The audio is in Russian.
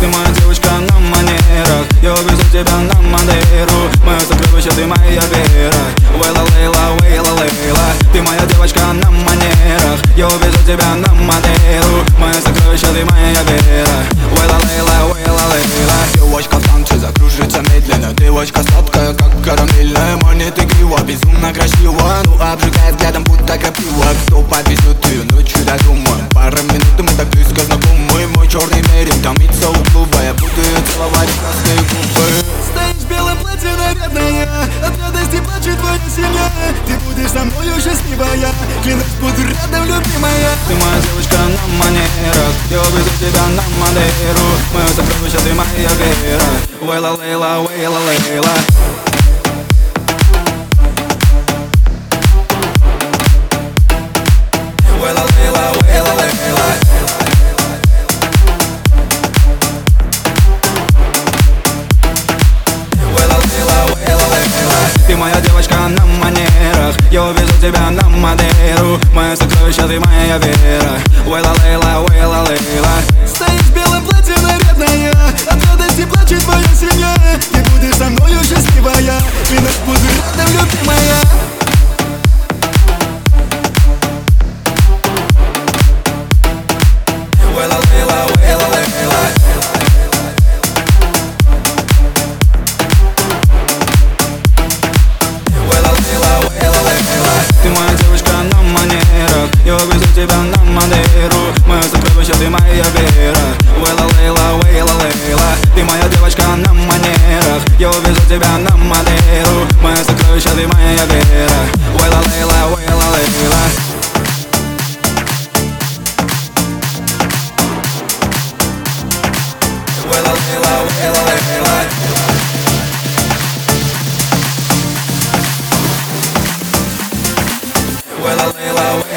Ты моя девочка на манерах Я увезу тебя на Мадейру Мое сокровище, ты моя вера. Вейла, лейла, вейла, лейла. Ты моя девочка на манерах Я увезу тебя на Мадейру Мое сокровище, ты моя вера. Вейла, лейла, вейла, лейла. Девочка в танце закружится медленно. Девочка сладкая, как карамельная Манит игриво, безумно красиво. Ну обжигает взглядом, будто крапива Кто подвезет ее ночью до со мною счастливая. Клянусь, буду рядом, любимая. Ты моя девочка на манерах Я увезу тебя на Мадейру Мое сокровище, ты моя вера Вейла, лейла, вейла, лейла Я увезу тебя на Мадейру Мое сокровище, ты моя вера Вейла, лейла, вейла, лейла Стоишь в белом платье нарядная От радости плачет твоя семья Ты будешь со мною счастливая Клянусь, буду рядом, любимая Вейла, тебя на Мадейру Мое сокровище, ты моя вера Уэйла Лейла, Уэйла Лейла. Ты моя девочка на манерах. Я увезу тебя на Мадейру Мое сокровище, ты моя вера Уэйла Лейла, Уэйла Лейла. Well, I lay low.